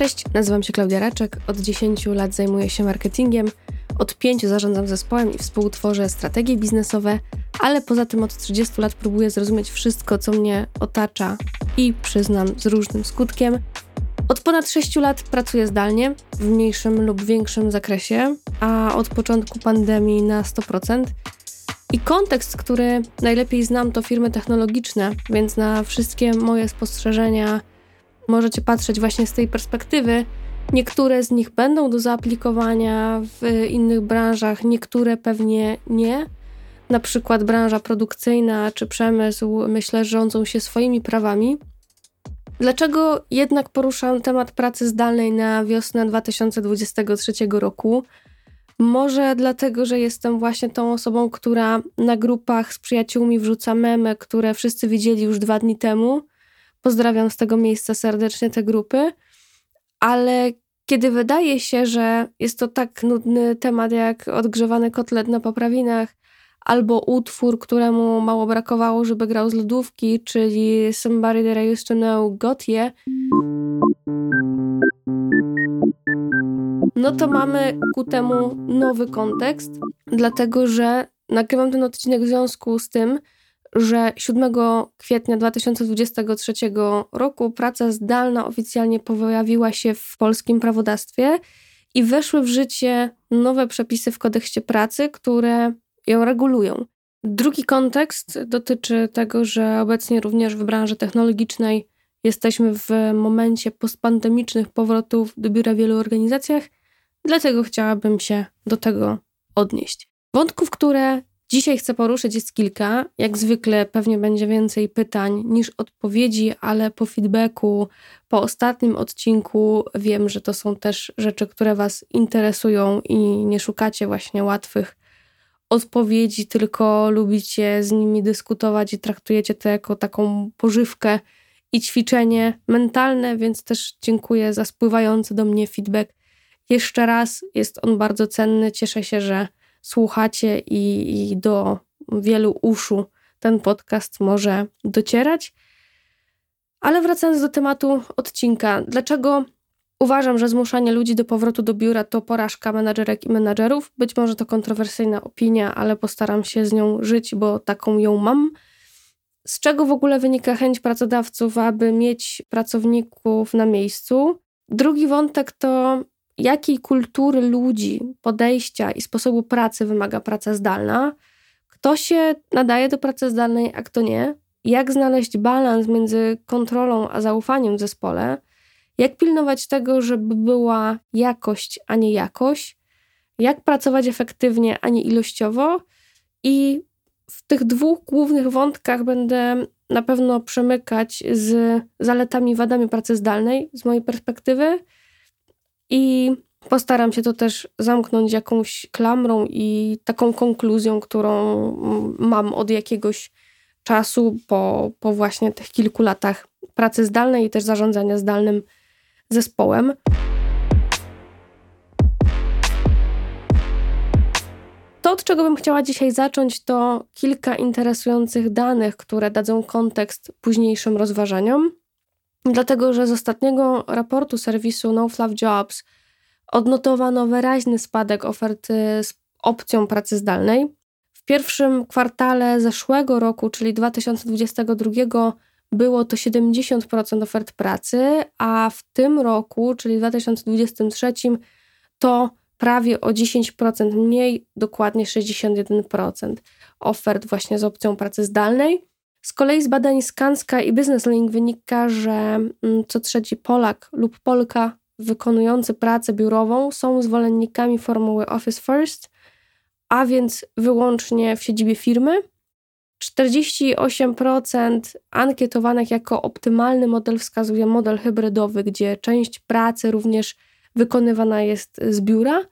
Cześć, nazywam się Klaudia Raczek. Od 10 lat zajmuję się marketingiem. Od 5 zarządzam zespołem i współtworzę strategie biznesowe, ale poza tym od 30 lat próbuję zrozumieć wszystko, co mnie otacza i przyznam z różnym skutkiem. Od ponad 6 lat pracuję zdalnie w mniejszym lub większym zakresie, a od początku pandemii na 100%. I kontekst, który najlepiej znam, to firmy technologiczne, więc na wszystkie moje spostrzeżenia możecie patrzeć właśnie z tej perspektywy. Niektóre z nich będą do zaaplikowania w innych branżach, niektóre pewnie nie. Na przykład branża produkcyjna czy przemysł, myślę, rządzą się swoimi prawami. Dlaczego jednak poruszam temat pracy zdalnej na wiosnę 2023 roku? Może dlatego, że jestem właśnie tą osobą, która na grupach z przyjaciółmi wrzuca memy, które wszyscy widzieli już dwa dni temu. Pozdrawiam z tego miejsca serdecznie te grupy, ale kiedy wydaje się, że jest to tak nudny temat jak odgrzewany kotlet na poprawinach, albo utwór, któremu mało brakowało, żeby grał z lodówki, czyli Somebody That I Used To Know Got Je, no to mamy ku temu nowy kontekst, dlatego że nagrywam ten odcinek w związku z tym, że 7 kwietnia 2023 roku praca zdalna oficjalnie pojawiła się w polskim prawodawstwie i weszły w życie nowe przepisy w kodeksie pracy, które ją regulują. Drugi kontekst dotyczy tego, że obecnie również w branży technologicznej jesteśmy w momencie postpandemicznych powrotów do biura w wielu organizacjach, dlatego chciałabym się do tego odnieść. Wątków, które Dzisiaj chcę poruszyć jest kilka. Jak zwykle pewnie będzie więcej pytań niż odpowiedzi, ale po feedbacku, po ostatnim odcinku wiem, że to są też rzeczy, które Was interesują i nie szukacie właśnie łatwych odpowiedzi, tylko lubicie z nimi dyskutować i traktujecie to jako taką pożywkę i ćwiczenie mentalne, więc też dziękuję za spływający do mnie feedback. Jeszcze raz jest on bardzo cenny. Cieszę się, że słuchacie i, i do wielu uszu ten podcast może docierać. Ale wracając do tematu odcinka, dlaczego uważam, że zmuszanie ludzi do powrotu do biura to porażka menadżerek i menadżerów? Być może to kontrowersyjna opinia, ale postaram się z nią żyć, bo taką ją mam. Z czego w ogóle wynika chęć pracodawców, aby mieć pracowników na miejscu? Drugi wątek to jakiej kultury ludzi, podejścia i sposobu pracy wymaga praca zdalna, kto się nadaje do pracy zdalnej, a kto nie, jak znaleźć balans między kontrolą a zaufaniem w zespole, jak pilnować tego, żeby była jakość, a nie jakość, jak pracować efektywnie, a nie ilościowo. I w tych dwóch głównych wątkach będę na pewno przemykać z zaletami, wadami pracy zdalnej z mojej perspektywy i postaram się to też zamknąć jakąś klamrą i taką konkluzją, którą mam od jakiegoś czasu po, po właśnie tych kilku latach pracy zdalnej i też zarządzania zdalnym zespołem. To, od czego bym chciała dzisiaj zacząć, to kilka interesujących danych, które dadzą kontekst późniejszym rozważaniom dlatego że z ostatniego raportu serwisu No Fluff Jobs odnotowano wyraźny spadek oferty z opcją pracy zdalnej. W pierwszym kwartale zeszłego roku, czyli 2022, było to 70% ofert pracy, a w tym roku, czyli 2023, to prawie o 10% mniej, dokładnie 61% ofert właśnie z opcją pracy zdalnej. Z kolei z badań Skanska i BusinessLink wynika, że mm, co trzeci Polak lub Polka wykonujący pracę biurową są zwolennikami formuły Office First, a więc wyłącznie w siedzibie firmy. 48% ankietowanych jako optymalny model wskazuje model hybrydowy, gdzie część pracy również wykonywana jest z biura,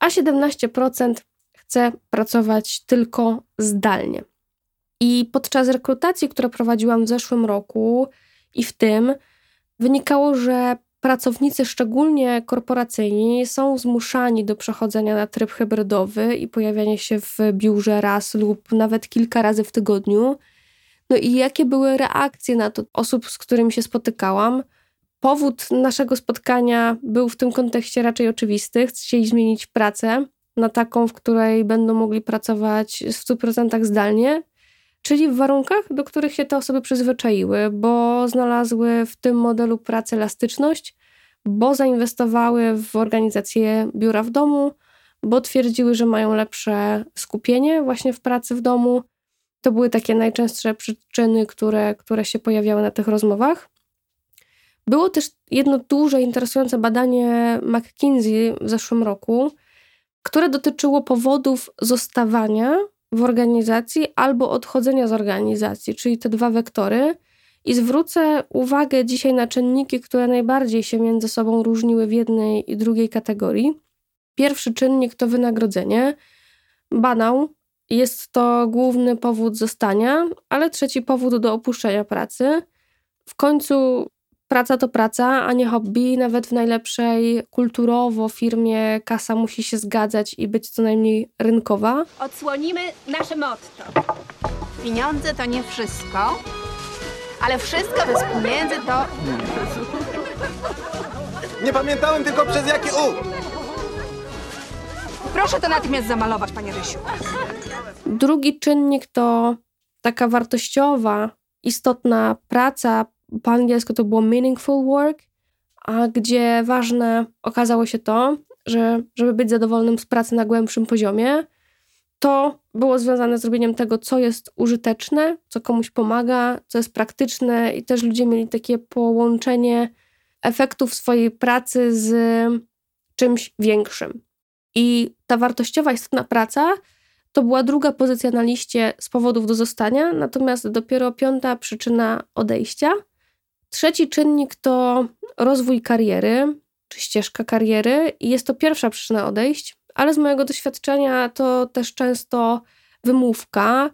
a 17% chce pracować tylko zdalnie. I podczas rekrutacji, które prowadziłam w zeszłym roku i w tym, wynikało, że pracownicy, szczególnie korporacyjni, są zmuszani do przechodzenia na tryb hybrydowy i pojawiania się w biurze raz lub nawet kilka razy w tygodniu. No i jakie były reakcje na to osób, z którymi się spotykałam? Powód naszego spotkania był w tym kontekście raczej oczywisty. Chcieli zmienić pracę na taką, w której będą mogli pracować w 100% zdalnie, czyli w warunkach, do których się te osoby przyzwyczaiły, bo znalazły w tym modelu pracy elastyczność, bo zainwestowały w organizację biura w domu, bo twierdziły, że mają lepsze skupienie właśnie w pracy w domu. To były takie najczęstsze przyczyny, które, które się pojawiały na tych rozmowach. Było też jedno duże, interesujące badanie McKinsey w zeszłym roku, które dotyczyło powodów zostawania w organizacji albo odchodzenia z organizacji, czyli te dwa wektory. I zwrócę uwagę dzisiaj na czynniki, które najbardziej się między sobą różniły w jednej i drugiej kategorii. Pierwszy czynnik to wynagrodzenie. Banał. Jest to główny powód zostania, ale trzeci powód do opuszczenia pracy. W końcu praca to praca, a nie hobby. Nawet w najlepszej kulturowo firmie kasa musi się zgadzać i być co najmniej rynkowa. Odsłonimy nasze motto. Pieniądze to nie wszystko, ale wszystko bez pieniędzy to... Nie pamiętałem tylko przez jakie U. Proszę to natychmiast zamalować, panie Rysiu. Drugi czynnik to taka wartościowa, istotna praca. Po angielsku to było meaningful work, a gdzie ważne okazało się to, że żeby być zadowolonym z pracy na głębszym poziomie, to było związane z robieniem tego, co jest użyteczne, co komuś pomaga, co jest praktyczne, i też ludzie mieli takie połączenie efektów swojej pracy z czymś większym. I ta wartościowa, istotna praca to była druga pozycja na liście z powodów do zostania, natomiast dopiero piąta przyczyna odejścia. Trzeci czynnik to rozwój kariery, czy ścieżka kariery, i jest to pierwsza przyczyna odejść, ale z mojego doświadczenia to też często wymówka.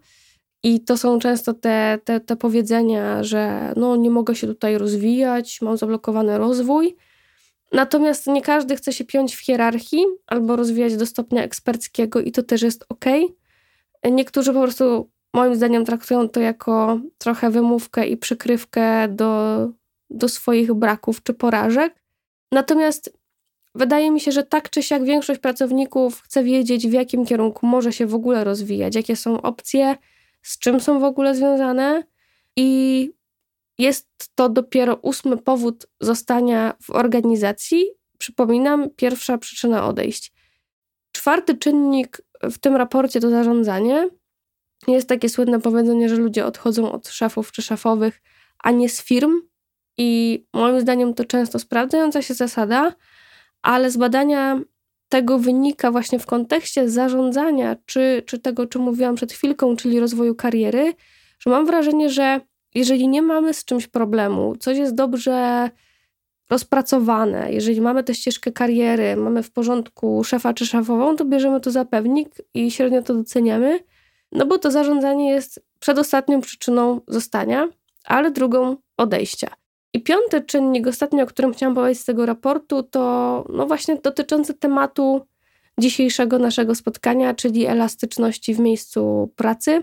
I to są często te, te, te powiedzenia, że no, nie mogę się tutaj rozwijać, mam zablokowany rozwój. Natomiast nie każdy chce się piąć w hierarchii albo rozwijać do stopnia eksperckiego, i to też jest ok. Niektórzy po prostu, moim zdaniem, traktują to jako trochę wymówkę i przykrywkę do, do swoich braków czy porażek. Natomiast wydaje mi się, że tak czy siak większość pracowników chce wiedzieć, w jakim kierunku może się w ogóle rozwijać, jakie są opcje, z czym są w ogóle związane. I jest to dopiero ósmy powód zostania w organizacji. Przypominam, pierwsza przyczyna odejść. Czwarty czynnik w tym raporcie to zarządzanie. Jest takie słynne powiedzenie, że ludzie odchodzą od szefów czy szefowych, a nie z firm. I moim zdaniem to często sprawdzająca się zasada, ale z badania tego wynika właśnie w kontekście zarządzania, czy, czy tego, czym mówiłam przed chwilką, czyli rozwoju kariery, że mam wrażenie, że jeżeli nie mamy z czymś problemu, coś jest dobrze rozpracowane, jeżeli mamy tę ścieżkę kariery, mamy w porządku szefa czy szefową, to bierzemy to za pewnik i średnio to doceniamy, no bo to zarządzanie jest przedostatnią przyczyną zostania, ale drugą odejścia. I piąty czynnik, ostatni, o którym chciałam powiedzieć z tego raportu, to no właśnie dotyczący tematu dzisiejszego naszego spotkania, czyli elastyczności w miejscu pracy.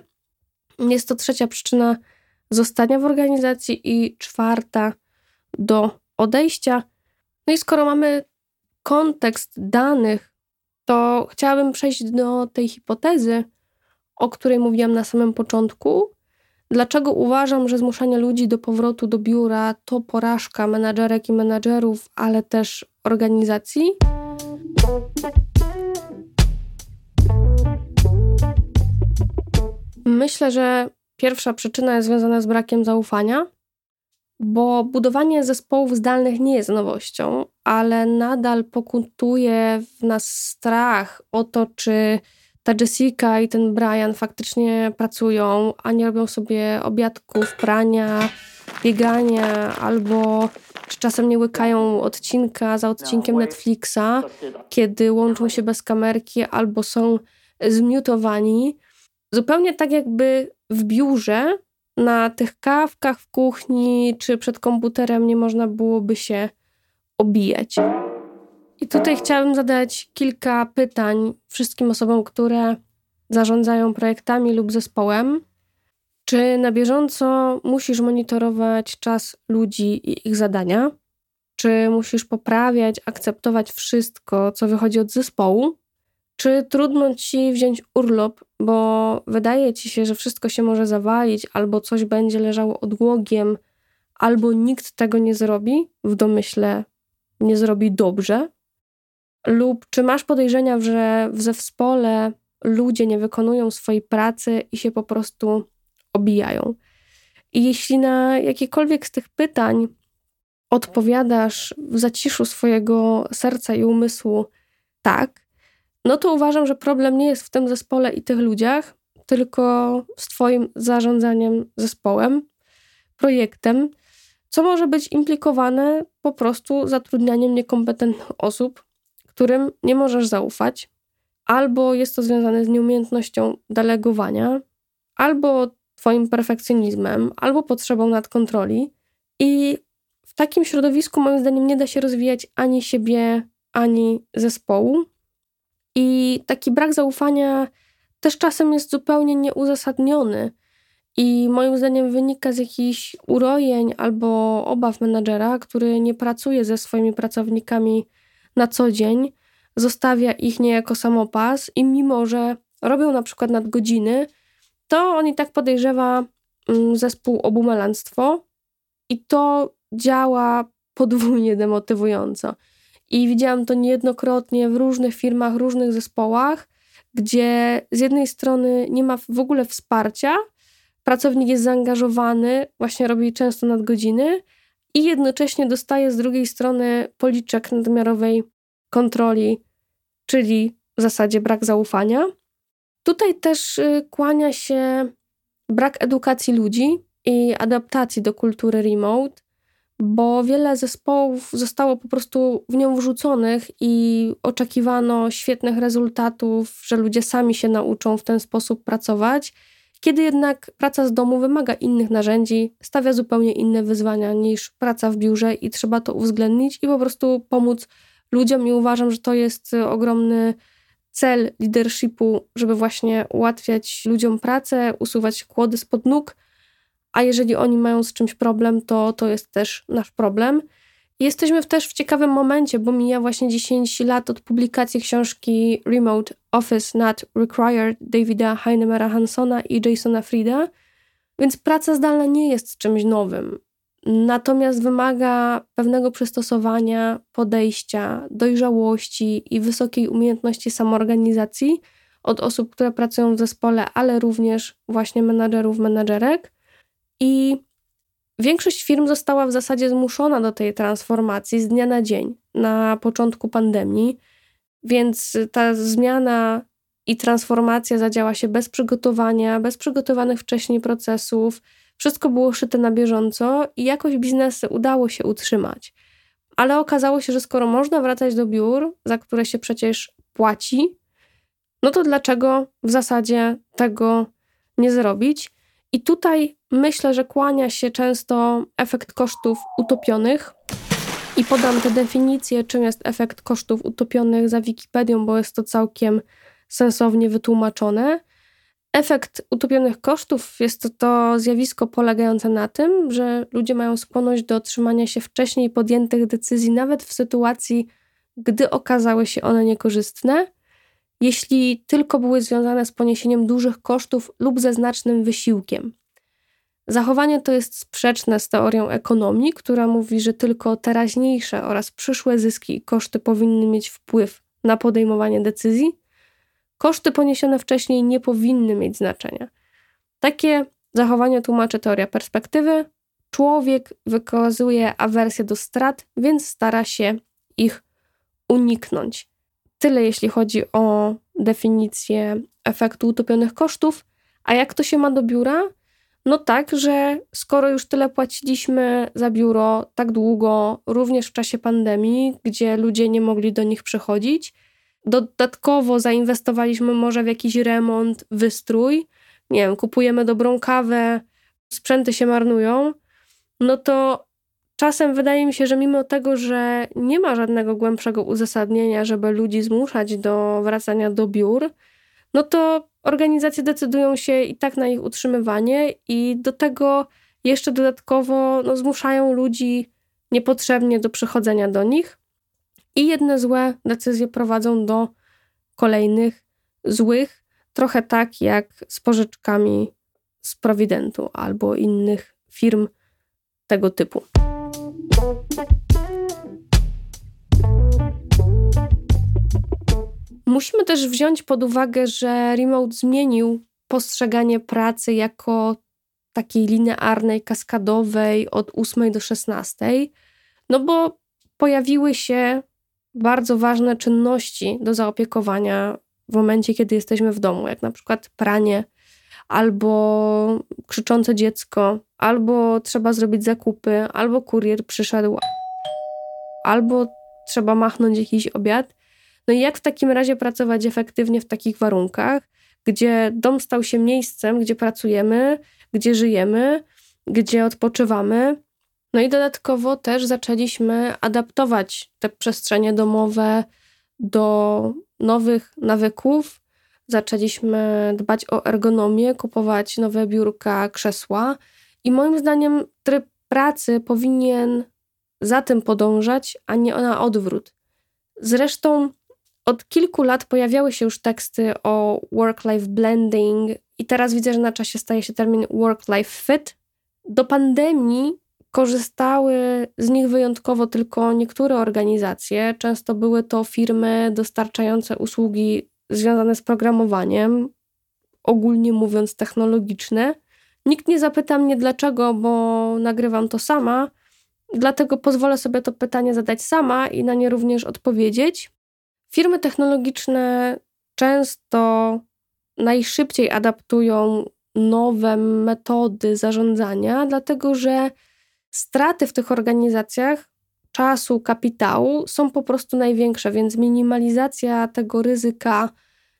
Jest to trzecia przyczyna zostania w organizacji i czwarta do odejścia. No i skoro mamy kontekst danych, to chciałabym przejść do tej hipotezy, o której mówiłam na samym początku. Dlaczego uważam, że zmuszanie ludzi do powrotu do biura to porażka menadżerek i menadżerów, ale też organizacji? Myślę, że Pierwsza przyczyna jest związana z brakiem zaufania, bo budowanie zespołów zdalnych nie jest nowością, ale nadal pokutuje w nas strach o to, czy ta Jessica i ten Brian faktycznie pracują, a nie robią sobie obiadków, prania, biegania, albo czy czasem nie łykają odcinka za odcinkiem Netflixa, kiedy łączą się bez kamerki albo są zmiutowani. Zupełnie tak, jakby w biurze na tych kawkach w kuchni czy przed komputerem nie można byłoby się obijać. I tutaj chciałabym zadać kilka pytań wszystkim osobom, które zarządzają projektami lub zespołem. Czy na bieżąco musisz monitorować czas ludzi i ich zadania? czy musisz poprawiać, akceptować wszystko, co wychodzi od zespołu, czy trudno ci wziąć urlop, bo wydaje ci się, że wszystko się może zawalić, albo coś będzie leżało odłogiem, albo nikt tego nie zrobi, w domyśle nie zrobi dobrze, lub czy masz podejrzenia, że w zespole ludzie nie wykonują swojej pracy i się po prostu obijają. I jeśli na jakiekolwiek z tych pytań odpowiadasz w zaciszu swojego serca i umysłu tak, no to uważam, że problem nie jest w tym zespole i tych ludziach, tylko z Twoim zarządzaniem zespołem, projektem, co może być implikowane po prostu zatrudnianiem niekompetentnych osób, którym nie możesz zaufać, albo jest to związane z nieumiejętnością delegowania, albo Twoim perfekcjonizmem, albo potrzebą nadkontroli. I w takim środowisku, moim zdaniem, nie da się rozwijać ani siebie, ani zespołu. I taki brak zaufania też czasem jest zupełnie nieuzasadniony. I moim zdaniem wynika z jakichś urojeń albo obaw menadżera, który nie pracuje ze swoimi pracownikami na co dzień, zostawia ich niejako samopas i mimo, że robią na przykład nadgodziny, to on i tak podejrzewa mm, zespół o i to działa podwójnie demotywująco. I widziałam to niejednokrotnie w różnych firmach, różnych zespołach, gdzie z jednej strony nie ma w ogóle wsparcia, pracownik jest zaangażowany, właśnie robi często nadgodziny i jednocześnie dostaje z drugiej strony policzek nadmiarowej kontroli, czyli w zasadzie brak zaufania. Tutaj też y, kłania się brak edukacji ludzi i adaptacji do kultury remote, bo wiele zespołów zostało po prostu w nią wrzuconych i oczekiwano świetnych rezultatów, że ludzie sami się nauczą w ten sposób pracować. Kiedy jednak praca z domu wymaga innych narzędzi, stawia zupełnie inne wyzwania niż praca w biurze i trzeba to uwzględnić i po prostu pomóc ludziom i uważam, że to jest ogromny cel leadershipu, żeby właśnie ułatwiać ludziom pracę, usuwać kłody spod nóg, a jeżeli oni mają z czymś problem, to to jest też nasz problem. Jesteśmy też w ciekawym momencie, bo mija właśnie 10 lat od publikacji książki Remote Office Not Required Davida Heinemera Hansona i Jasona Frida, więc praca zdalna nie jest czymś nowym. Natomiast wymaga pewnego przystosowania, podejścia, dojrzałości i wysokiej umiejętności samoorganizacji od osób, które pracują w zespole, ale również właśnie menadżerów, menadżerek. I większość firm została w zasadzie zmuszona do tej transformacji z dnia na dzień, na początku pandemii, więc ta zmiana i transformacja zadziała się bez przygotowania, bez przygotowanych wcześniej procesów wszystko było szyte na bieżąco i jakoś biznesy udało się utrzymać. Ale okazało się, że skoro można wracać do biur, za które się przecież płaci, no to dlaczego w zasadzie tego nie zrobić? I tutaj myślę, że kłania się często efekt kosztów utopionych. I podam tę definicję, czym jest efekt kosztów utopionych za Wikipedią, bo jest to całkiem sensownie wytłumaczone. Efekt utopionych kosztów jest to, to zjawisko polegające na tym, że ludzie mają skłonność do trzymania się wcześniej podjętych decyzji, nawet w sytuacji, gdy okazały się one niekorzystne, jeśli tylko były związane z poniesieniem dużych kosztów lub ze znacznym wysiłkiem. Zachowanie to jest sprzeczne z teorią ekonomii, która mówi, że tylko teraźniejsze oraz przyszłe zyski i koszty powinny mieć wpływ na podejmowanie decyzji, Koszty poniesione wcześniej nie powinny mieć znaczenia. Takie zachowanie tłumaczy teoria perspektywy. Człowiek wykazuje awersję do strat, więc stara się ich uniknąć. Tyle jeśli chodzi o definicję efektu utopionych kosztów. A jak to się ma do biura? No tak, że skoro już tyle płaciliśmy za biuro tak długo, również w czasie pandemii, gdzie ludzie nie mogli do nich przychodzić, dodatkowo zainwestowaliśmy może w jakiś remont, wystrój, nie wiem, kupujemy dobrą kawę, sprzęty się marnują, no to czasem wydaje mi się, że mimo tego, że nie ma żadnego głębszego uzasadnienia, żeby ludzi zmuszać do wracania do biur, no to organizacje decydują się i tak na ich utrzymywanie i do tego jeszcze dodatkowo no, zmuszają ludzi niepotrzebnie do przychodzenia do nich. I jedne złe decyzje prowadzą do kolejnych złych, trochę tak jak z pożyczkami z Prowidentu albo innych firm tego typu. Musimy też wziąć pod uwagę, że remote zmienił postrzeganie pracy jako takiej linearnej, kaskadowej od 8 do 16, no bo pojawiły się bardzo ważne czynności do zaopiekowania w momencie, kiedy jesteśmy w domu, jak na przykład pranie, albo krzyczące dziecko, albo trzeba zrobić zakupy, albo kurier przyszedł, albo trzeba machnąć jakiś obiad. No i jak w takim razie pracować efektywnie w takich warunkach, gdzie dom stał się miejscem, gdzie pracujemy, gdzie żyjemy, gdzie odpoczywamy. No i dodatkowo też zaczęliśmy adaptować te przestrzenie domowe do nowych nawyków. Zaczęliśmy dbać o ergonomię, kupować nowe biurka, krzesła. I moim zdaniem tryb pracy powinien za tym podążać, a nie na odwrót. Zresztą od kilku lat pojawiały się już teksty o work-life blending, i teraz widzę, że na czasie staje się termin work-life fit. Do pandemii korzystały z nich wyjątkowo tylko niektóre organizacje. Często były to firmy dostarczające usługi związane z programowaniem, ogólnie mówiąc technologiczne. Nikt nie zapyta mnie dlaczego, bo nagrywam to sama, dlatego pozwolę sobie to pytanie zadać sama i na nie również odpowiedzieć. Firmy technologiczne często najszybciej adaptują nowe metody zarządzania, dlatego że straty w tych organizacjach czasu, kapitału są po prostu największe, więc minimalizacja tego ryzyka,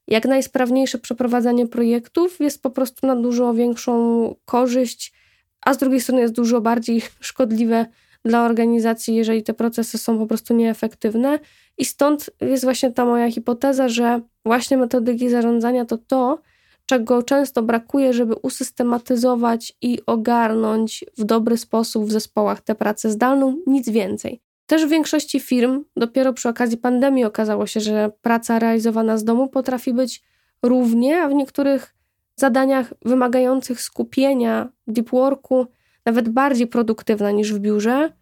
jak najsprawniejsze przeprowadzanie projektów jest po prostu na dużo większą korzyść, a z drugiej strony jest dużo bardziej szkodliwe dla organizacji, jeżeli te procesy są po prostu nieefektywne. I stąd jest właśnie ta moja hipoteza, że właśnie metodyki zarządzania to to, czego często brakuje, żeby usystematyzować i ogarnąć w dobry sposób w zespołach tę pracę zdalną, nic więcej. Też w większości firm dopiero przy okazji pandemii okazało się, że praca realizowana z domu potrafi być równie, a w niektórych zadaniach wymagających skupienia, deep worku, nawet bardziej produktywna niż w biurze.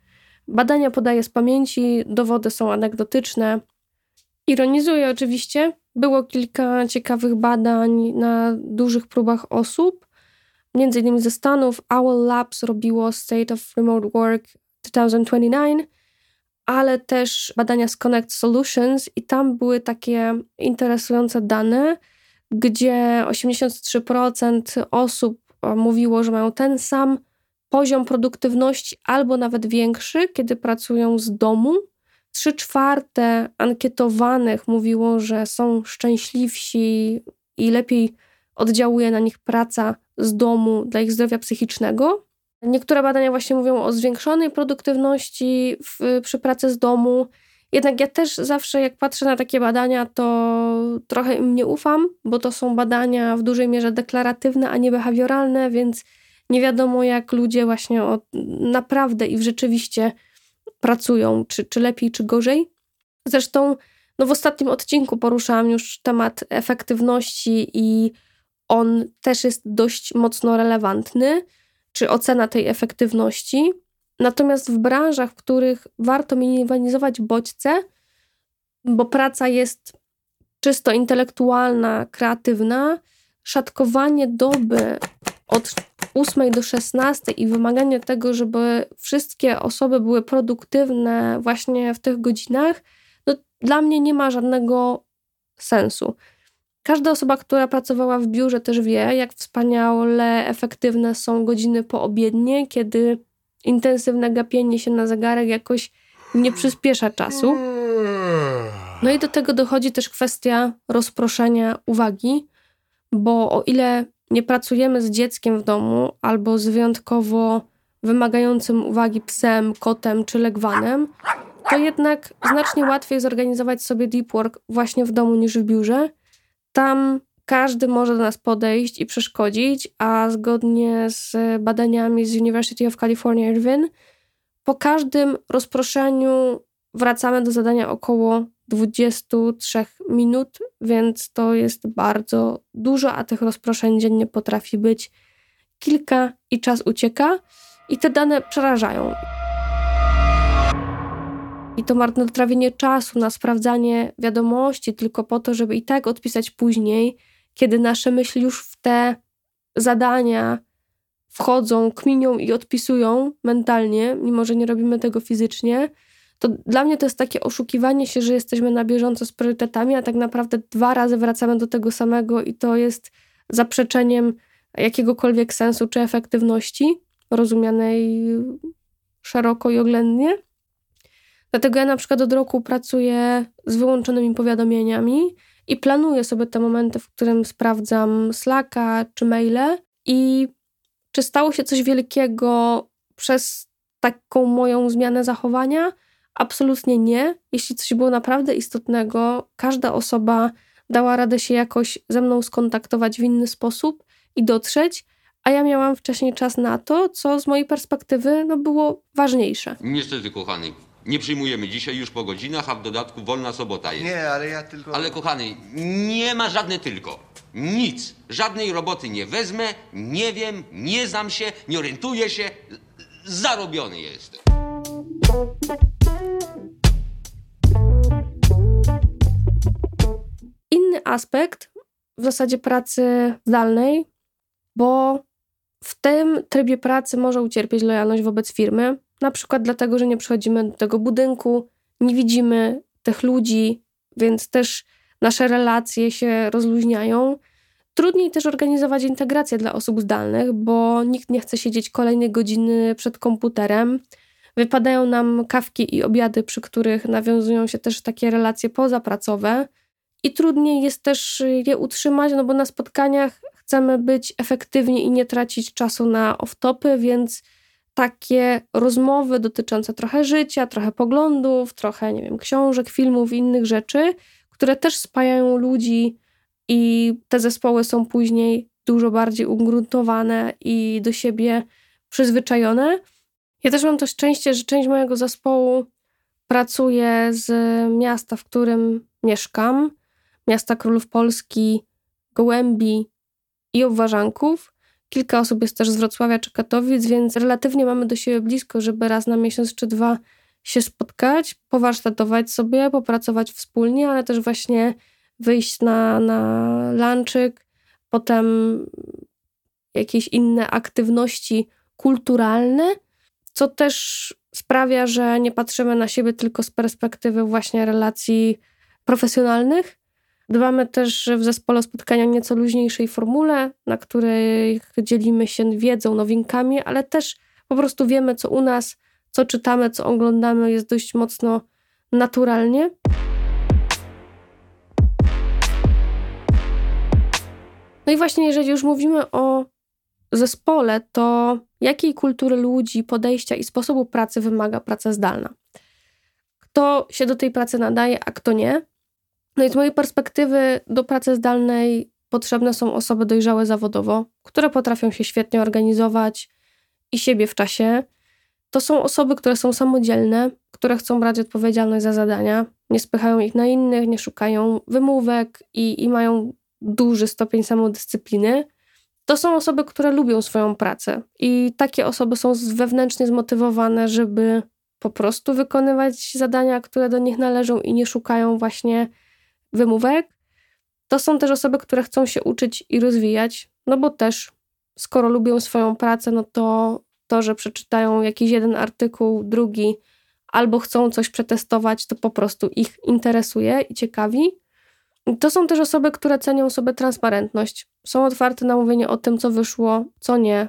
Badania podaję z pamięci, dowody są anegdotyczne. Ironizuję oczywiście, było kilka ciekawych badań na dużych próbach osób, między innymi ze Stanów. Owl Labs robiło State of Remote Work 2029, ale też badania z Connect Solutions i tam były takie interesujące dane, gdzie 83% osób mówiło, że mają ten sam poziom produktywności albo nawet większy, kiedy pracują z domu. Trzy czwarte ankietowanych mówiło, że są szczęśliwsi i lepiej oddziałuje na nich praca z domu dla ich zdrowia psychicznego. Niektóre badania właśnie mówią o zwiększonej produktywności w, przy pracy z domu. Jednak ja też zawsze, jak patrzę na takie badania, to trochę im nie ufam, bo to są badania w dużej mierze deklaratywne, a nie behawioralne, więc nie wiadomo, jak ludzie właśnie od, naprawdę i w rzeczywiście pracują, czy, czy lepiej, czy gorzej. Zresztą no w ostatnim odcinku poruszałam już temat efektywności i on też jest dość mocno relevantny, czy ocena tej efektywności. Natomiast w branżach, w których warto minimalizować bodźce, bo praca jest czysto intelektualna, kreatywna, szatkowanie doby od 8 do 16 i wymaganie tego, żeby wszystkie osoby były produktywne właśnie w tych godzinach, no dla mnie nie ma żadnego sensu. Każda osoba, która pracowała w biurze, też wie, jak wspaniale efektywne są godziny poobiednie, kiedy intensywne gapienie się na zegarek jakoś nie przyspiesza czasu. No i do tego dochodzi też kwestia rozproszenia uwagi, bo o ile nie pracujemy z dzieckiem w domu albo z wyjątkowo wymagającym uwagi psem, kotem czy legwanem, to jednak znacznie łatwiej zorganizować sobie deep work właśnie w domu niż w biurze. Tam każdy może do nas podejść i przeszkodzić, a zgodnie z badaniami z University of California Irvine po każdym rozproszeniu wracamy do zadania około 23 minut, więc to jest bardzo dużo, a tych rozproszeń dziennie potrafi być kilka i czas ucieka i te dane przerażają. I to marnotrawienie czasu na sprawdzanie wiadomości tylko po to, żeby i tak odpisać później, kiedy nasze myśli już w te zadania wchodzą, kminią i odpisują mentalnie, mimo że nie robimy tego fizycznie, to dla mnie to jest takie oszukiwanie się, że jesteśmy na bieżąco z priorytetami, a tak naprawdę dwa razy wracamy do tego samego i to jest zaprzeczeniem jakiegokolwiek sensu czy efektywności, rozumianej szeroko i oględnie. Dlatego ja na przykład od roku pracuję z wyłączonymi powiadomieniami i planuję sobie te momenty, w którym sprawdzam Slacka czy maile i czy stało się coś wielkiego przez taką moją zmianę zachowania? Absolutnie nie. Jeśli coś było naprawdę istotnego, każda osoba dała radę się jakoś ze mną skontaktować w inny sposób i dotrzeć, a ja miałam wcześniej czas na to, co z mojej perspektywy no, było ważniejsze. Niestety, kochany, nie przyjmujemy dzisiaj już po godzinach, a w dodatku wolna sobota jest. Nie, ale ja tylko... Ale kochany, nie ma żadne tylko. Nic. Żadnej roboty nie wezmę, nie wiem, nie znam się, nie orientuję się. Zarobiony jestem. Aspekt w zasadzie pracy zdalnej, bo w tym trybie pracy może ucierpieć lojalność wobec firmy, na przykład dlatego, że nie przychodzimy do tego budynku, nie widzimy tych ludzi, więc też nasze relacje się rozluźniają. Trudniej też organizować integrację dla osób zdalnych, bo nikt nie chce siedzieć kolejne godziny przed komputerem. Wypadają nam kawki i obiady, przy których nawiązują się też takie relacje pozapracowe. I trudniej jest też je utrzymać, no bo na spotkaniach chcemy być efektywni i nie tracić czasu na off-topy, więc takie rozmowy dotyczące trochę życia, trochę poglądów, trochę, nie wiem, książek, filmów, innych rzeczy, które też spajają ludzi i te zespoły są później dużo bardziej ugruntowane i do siebie przyzwyczajone. Ja też mam to szczęście, że część mojego zespołu pracuje z miasta, w którym mieszkam, miasta Królów Polski, Gołębi i Obwarzanków. Kilka osób jest też z Wrocławia czy Katowic, więc relatywnie mamy do siebie blisko, żeby raz na miesiąc czy dwa się spotkać, powarsztatować sobie, popracować wspólnie, ale też właśnie wyjść na, na lunchik, potem jakieś inne aktywności kulturalne, co też sprawia, że nie patrzymy na siebie tylko z perspektywy właśnie relacji profesjonalnych, Dbamy też w zespole o spotkania nieco luźniejszej formule, na której dzielimy się wiedzą, nowinkami, ale też po prostu wiemy, co u nas, co czytamy, co oglądamy, jest dość mocno naturalnie. No i właśnie, jeżeli już mówimy o zespole, to jakiej kultury ludzi, podejścia i sposobu pracy wymaga praca zdalna? Kto się do tej pracy nadaje, a kto nie? No i z mojej perspektywy do pracy zdalnej potrzebne są osoby dojrzałe zawodowo, które potrafią się świetnie organizować i siebie w czasie. To są osoby, które są samodzielne, które chcą brać odpowiedzialność za zadania, nie spychają ich na innych, nie szukają wymówek i, i mają duży stopień samodyscypliny. To są osoby, które lubią swoją pracę i takie osoby są wewnętrznie zmotywowane, żeby po prostu wykonywać zadania, które do nich należą i nie szukają właśnie wymówek, to są też osoby, które chcą się uczyć i rozwijać, no bo też skoro lubią swoją pracę, no to to, że przeczytają jakiś jeden artykuł, drugi, albo chcą coś przetestować, to po prostu ich interesuje i ciekawi. To są też osoby, które cenią sobie transparentność. Są otwarte na mówienie o tym, co wyszło, co nie.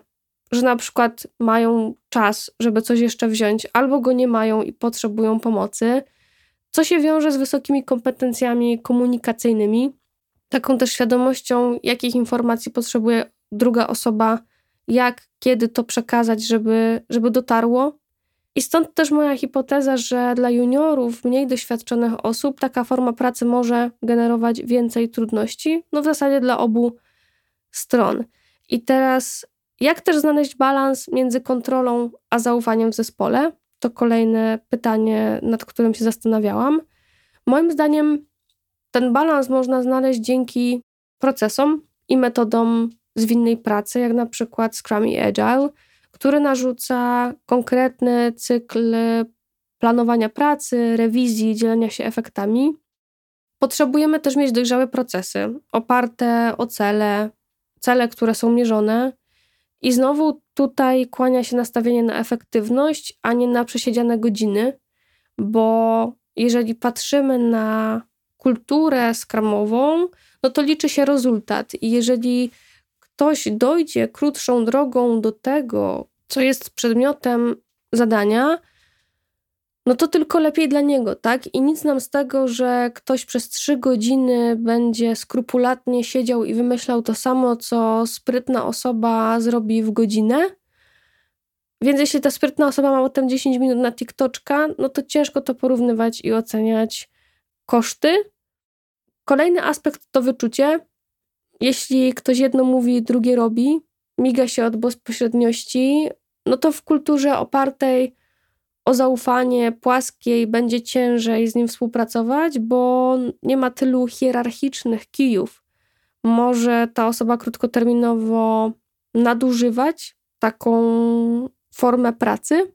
Że na przykład mają czas, żeby coś jeszcze wziąć, albo go nie mają i potrzebują pomocy co się wiąże z wysokimi kompetencjami komunikacyjnymi, taką też świadomością, jakich informacji potrzebuje druga osoba, jak, kiedy to przekazać, żeby, żeby dotarło. I stąd też moja hipoteza, że dla juniorów, mniej doświadczonych osób, taka forma pracy może generować więcej trudności, no w zasadzie dla obu stron. I teraz, jak też znaleźć balans między kontrolą a zaufaniem w zespole? To kolejne pytanie, nad którym się zastanawiałam. Moim zdaniem ten balans można znaleźć dzięki procesom i metodom zwinnej pracy, jak na przykład Scrum i Agile, który narzuca konkretny cykl planowania pracy, rewizji, dzielenia się efektami. Potrzebujemy też mieć dojrzałe procesy, oparte o cele, cele, które są mierzone. I znowu tutaj kłania się nastawienie na efektywność, a nie na przesiedziane godziny, bo jeżeli patrzymy na kulturę skramową, no to liczy się rezultat. I jeżeli ktoś dojdzie krótszą drogą do tego, co jest przedmiotem zadania, no to tylko lepiej dla niego, tak? I nic nam z tego, że ktoś przez trzy godziny będzie skrupulatnie siedział i wymyślał to samo, co sprytna osoba zrobi w godzinę. Więc jeśli ta sprytna osoba ma potem 10 minut na TikToczka, no to ciężko to porównywać i oceniać koszty. Kolejny aspekt to wyczucie. Jeśli ktoś jedno mówi, drugie robi, miga się od bezpośredniości, no to w kulturze opartej o zaufanie płaskiej będzie ciężej z nim współpracować, bo nie ma tylu hierarchicznych kijów. Może ta osoba krótkoterminowo nadużywać taką formę pracy.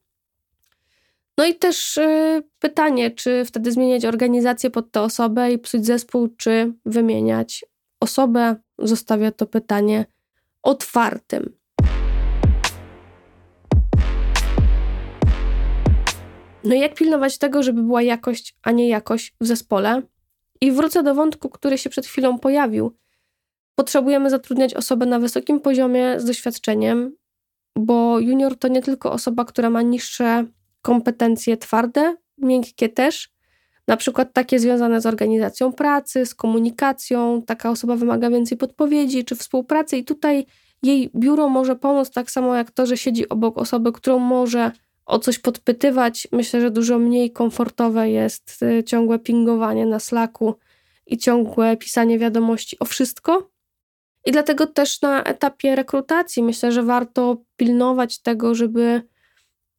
No i też y, pytanie, czy wtedy zmieniać organizację pod tę osobę i psuć zespół, czy wymieniać osobę. Zostawię to pytanie otwartym. No i jak pilnować tego, żeby była jakość, a nie jakość w zespole? I wrócę do wątku, który się przed chwilą pojawił. Potrzebujemy zatrudniać osobę na wysokim poziomie z doświadczeniem, bo junior to nie tylko osoba, która ma niższe kompetencje twarde, miękkie też, na przykład takie związane z organizacją pracy, z komunikacją. Taka osoba wymaga więcej podpowiedzi czy współpracy, i tutaj jej biuro może pomóc tak samo jak to, że siedzi obok osoby, którą może o coś podpytywać. Myślę, że dużo mniej komfortowe jest y, ciągłe pingowanie na Slacku i ciągłe pisanie wiadomości o wszystko. I dlatego też na etapie rekrutacji myślę, że warto pilnować tego, żeby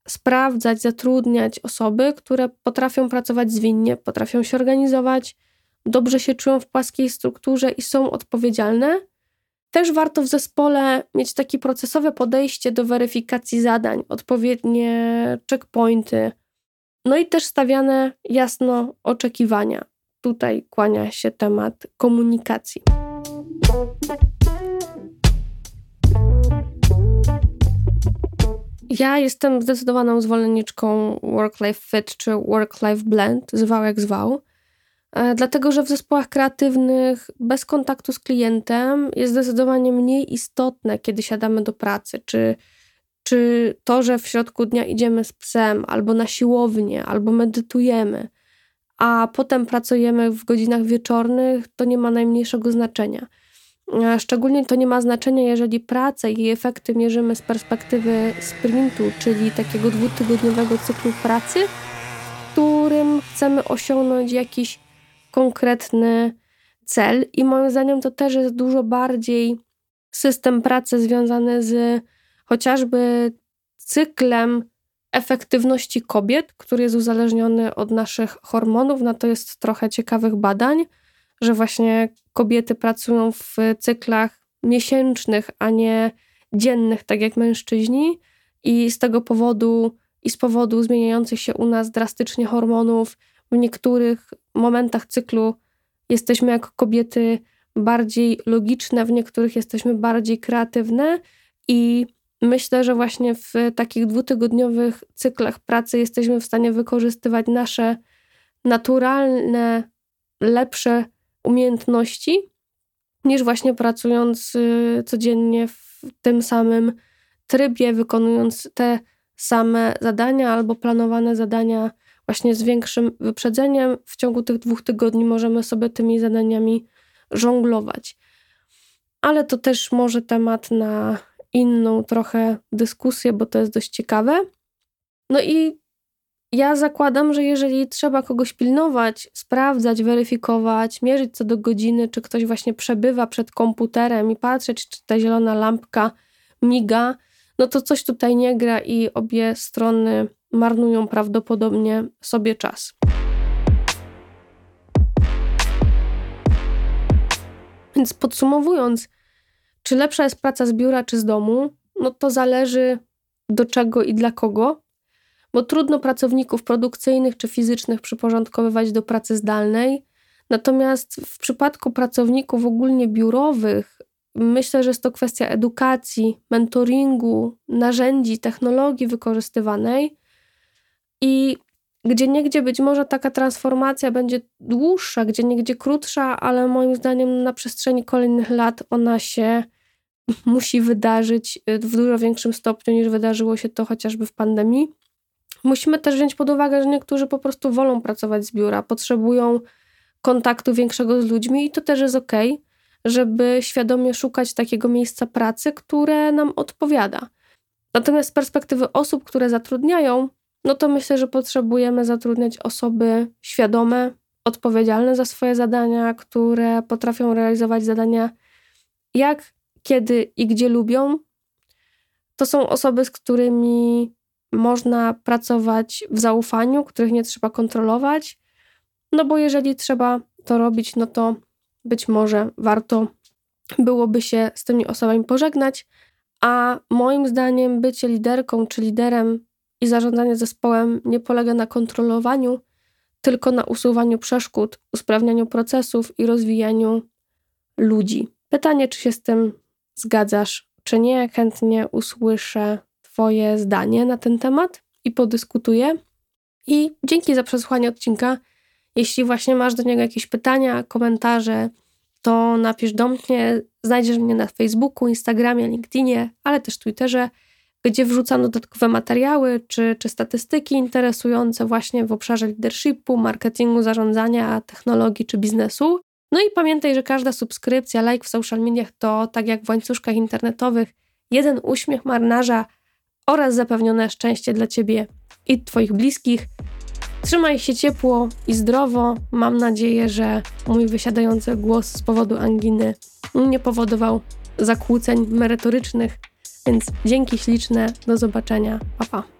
sprawdzać, zatrudniać osoby, które potrafią pracować zwinnie, potrafią się organizować, dobrze się czują w płaskiej strukturze i są odpowiedzialne też warto w zespole mieć takie procesowe podejście do weryfikacji zadań, odpowiednie checkpointy, no i też stawiane jasno oczekiwania. Tutaj kłania się temat komunikacji. Ja jestem zdecydowaną zwolenniczką work-life fit czy work-life blend, zwał jak zwał. E, dlatego że w zespołach kreatywnych bez kontaktu z klientem jest zdecydowanie mniej istotne, kiedy siadamy do pracy, czy, czy to, że w środku dnia idziemy z psem, albo na siłownię, albo medytujemy, a potem pracujemy w godzinach wieczornych, to nie ma najmniejszego znaczenia. E, szczególnie to nie ma znaczenia, jeżeli pracę i efekty mierzymy z perspektywy sprintu, czyli takiego dwutygodniowego cyklu pracy, w którym chcemy osiągnąć jakiś konkretny cel, i moim zdaniem to też jest dużo bardziej system pracy związany z chociażby cyklem efektywności kobiet, który jest uzależniony od naszych hormonów. Na to jest trochę ciekawych badań, że właśnie kobiety pracują w cyklach miesięcznych, a nie dziennych, tak jak mężczyźni, i z tego powodu i z powodu zmieniających się u nas drastycznie hormonów w niektórych momentach cyklu jesteśmy jako kobiety bardziej logiczne, w niektórych jesteśmy bardziej kreatywne i myślę, że właśnie w takich dwutygodniowych cyklach pracy jesteśmy w stanie wykorzystywać nasze naturalne, lepsze umiejętności, niż właśnie pracując y, codziennie w tym samym trybie, wykonując te same zadania albo planowane zadania właśnie z większym wyprzedzeniem w ciągu tych dwóch tygodni możemy sobie tymi zadaniami żonglować. Ale to też może temat na inną trochę dyskusję, bo to jest dość ciekawe. No i ja zakładam, że jeżeli trzeba kogoś pilnować, sprawdzać, weryfikować, mierzyć co do godziny, czy ktoś właśnie przebywa przed komputerem i patrzeć, czy ta zielona lampka miga, no to coś tutaj nie gra i obie strony marnują prawdopodobnie sobie czas. Więc podsumowując, czy lepsza jest praca z biura czy z domu, no to zależy do czego i dla kogo, bo trudno pracowników produkcyjnych czy fizycznych przyporządkowywać do pracy zdalnej. Natomiast w przypadku pracowników ogólnie biurowych, myślę, że jest to kwestia edukacji, mentoringu, narzędzi, technologii wykorzystywanej i gdzie niegdzie być może taka transformacja będzie dłuższa, gdzie niegdzie krótsza, ale moim zdaniem na przestrzeni kolejnych lat ona się musi wydarzyć w dużo większym stopniu niż wydarzyło się to chociażby w pandemii. Musimy też wziąć pod uwagę, że niektórzy po prostu wolą pracować z biura, potrzebują kontaktu większego z ludźmi i to też jest ok, żeby świadomie szukać takiego miejsca pracy, które nam odpowiada. Natomiast z perspektywy osób, które zatrudniają, no to myślę, że potrzebujemy zatrudniać osoby świadome, odpowiedzialne za swoje zadania, które potrafią realizować zadania jak, kiedy i gdzie lubią. To są osoby, z którymi można pracować w zaufaniu, których nie trzeba kontrolować. No bo jeżeli trzeba to robić, no to być może warto byłoby się z tymi osobami pożegnać. A moim zdaniem bycie liderką czy liderem i zarządzanie zespołem nie polega na kontrolowaniu, tylko na usuwaniu przeszkód, usprawnianiu procesów i rozwijaniu ludzi. Pytanie, czy się z tym zgadzasz, czy nie? Chętnie usłyszę Twoje zdanie na ten temat i podyskutuję. I dzięki za przesłuchanie odcinka. Jeśli właśnie masz do niego jakieś pytania, komentarze, to napisz do mnie. Znajdziesz mnie na Facebooku, Instagramie, LinkedInie, ale też Twitterze, gdzie wrzucam dodatkowe materiały czy, czy statystyki interesujące właśnie w obszarze leadershipu, marketingu, zarządzania, technologii czy biznesu. No i pamiętaj, że każda subskrypcja, like w social mediach to, tak jak w łańcuszkach internetowych, jeden uśmiech marynarza oraz zapewnione szczęście dla Ciebie i Twoich bliskich. Trzymaj się ciepło i zdrowo. Mam nadzieję, że mój wysiadający głos z powodu anginy nie powodował zakłóceń merytorycznych. Więc dzięki śliczne, do zobaczenia. Pa, pa.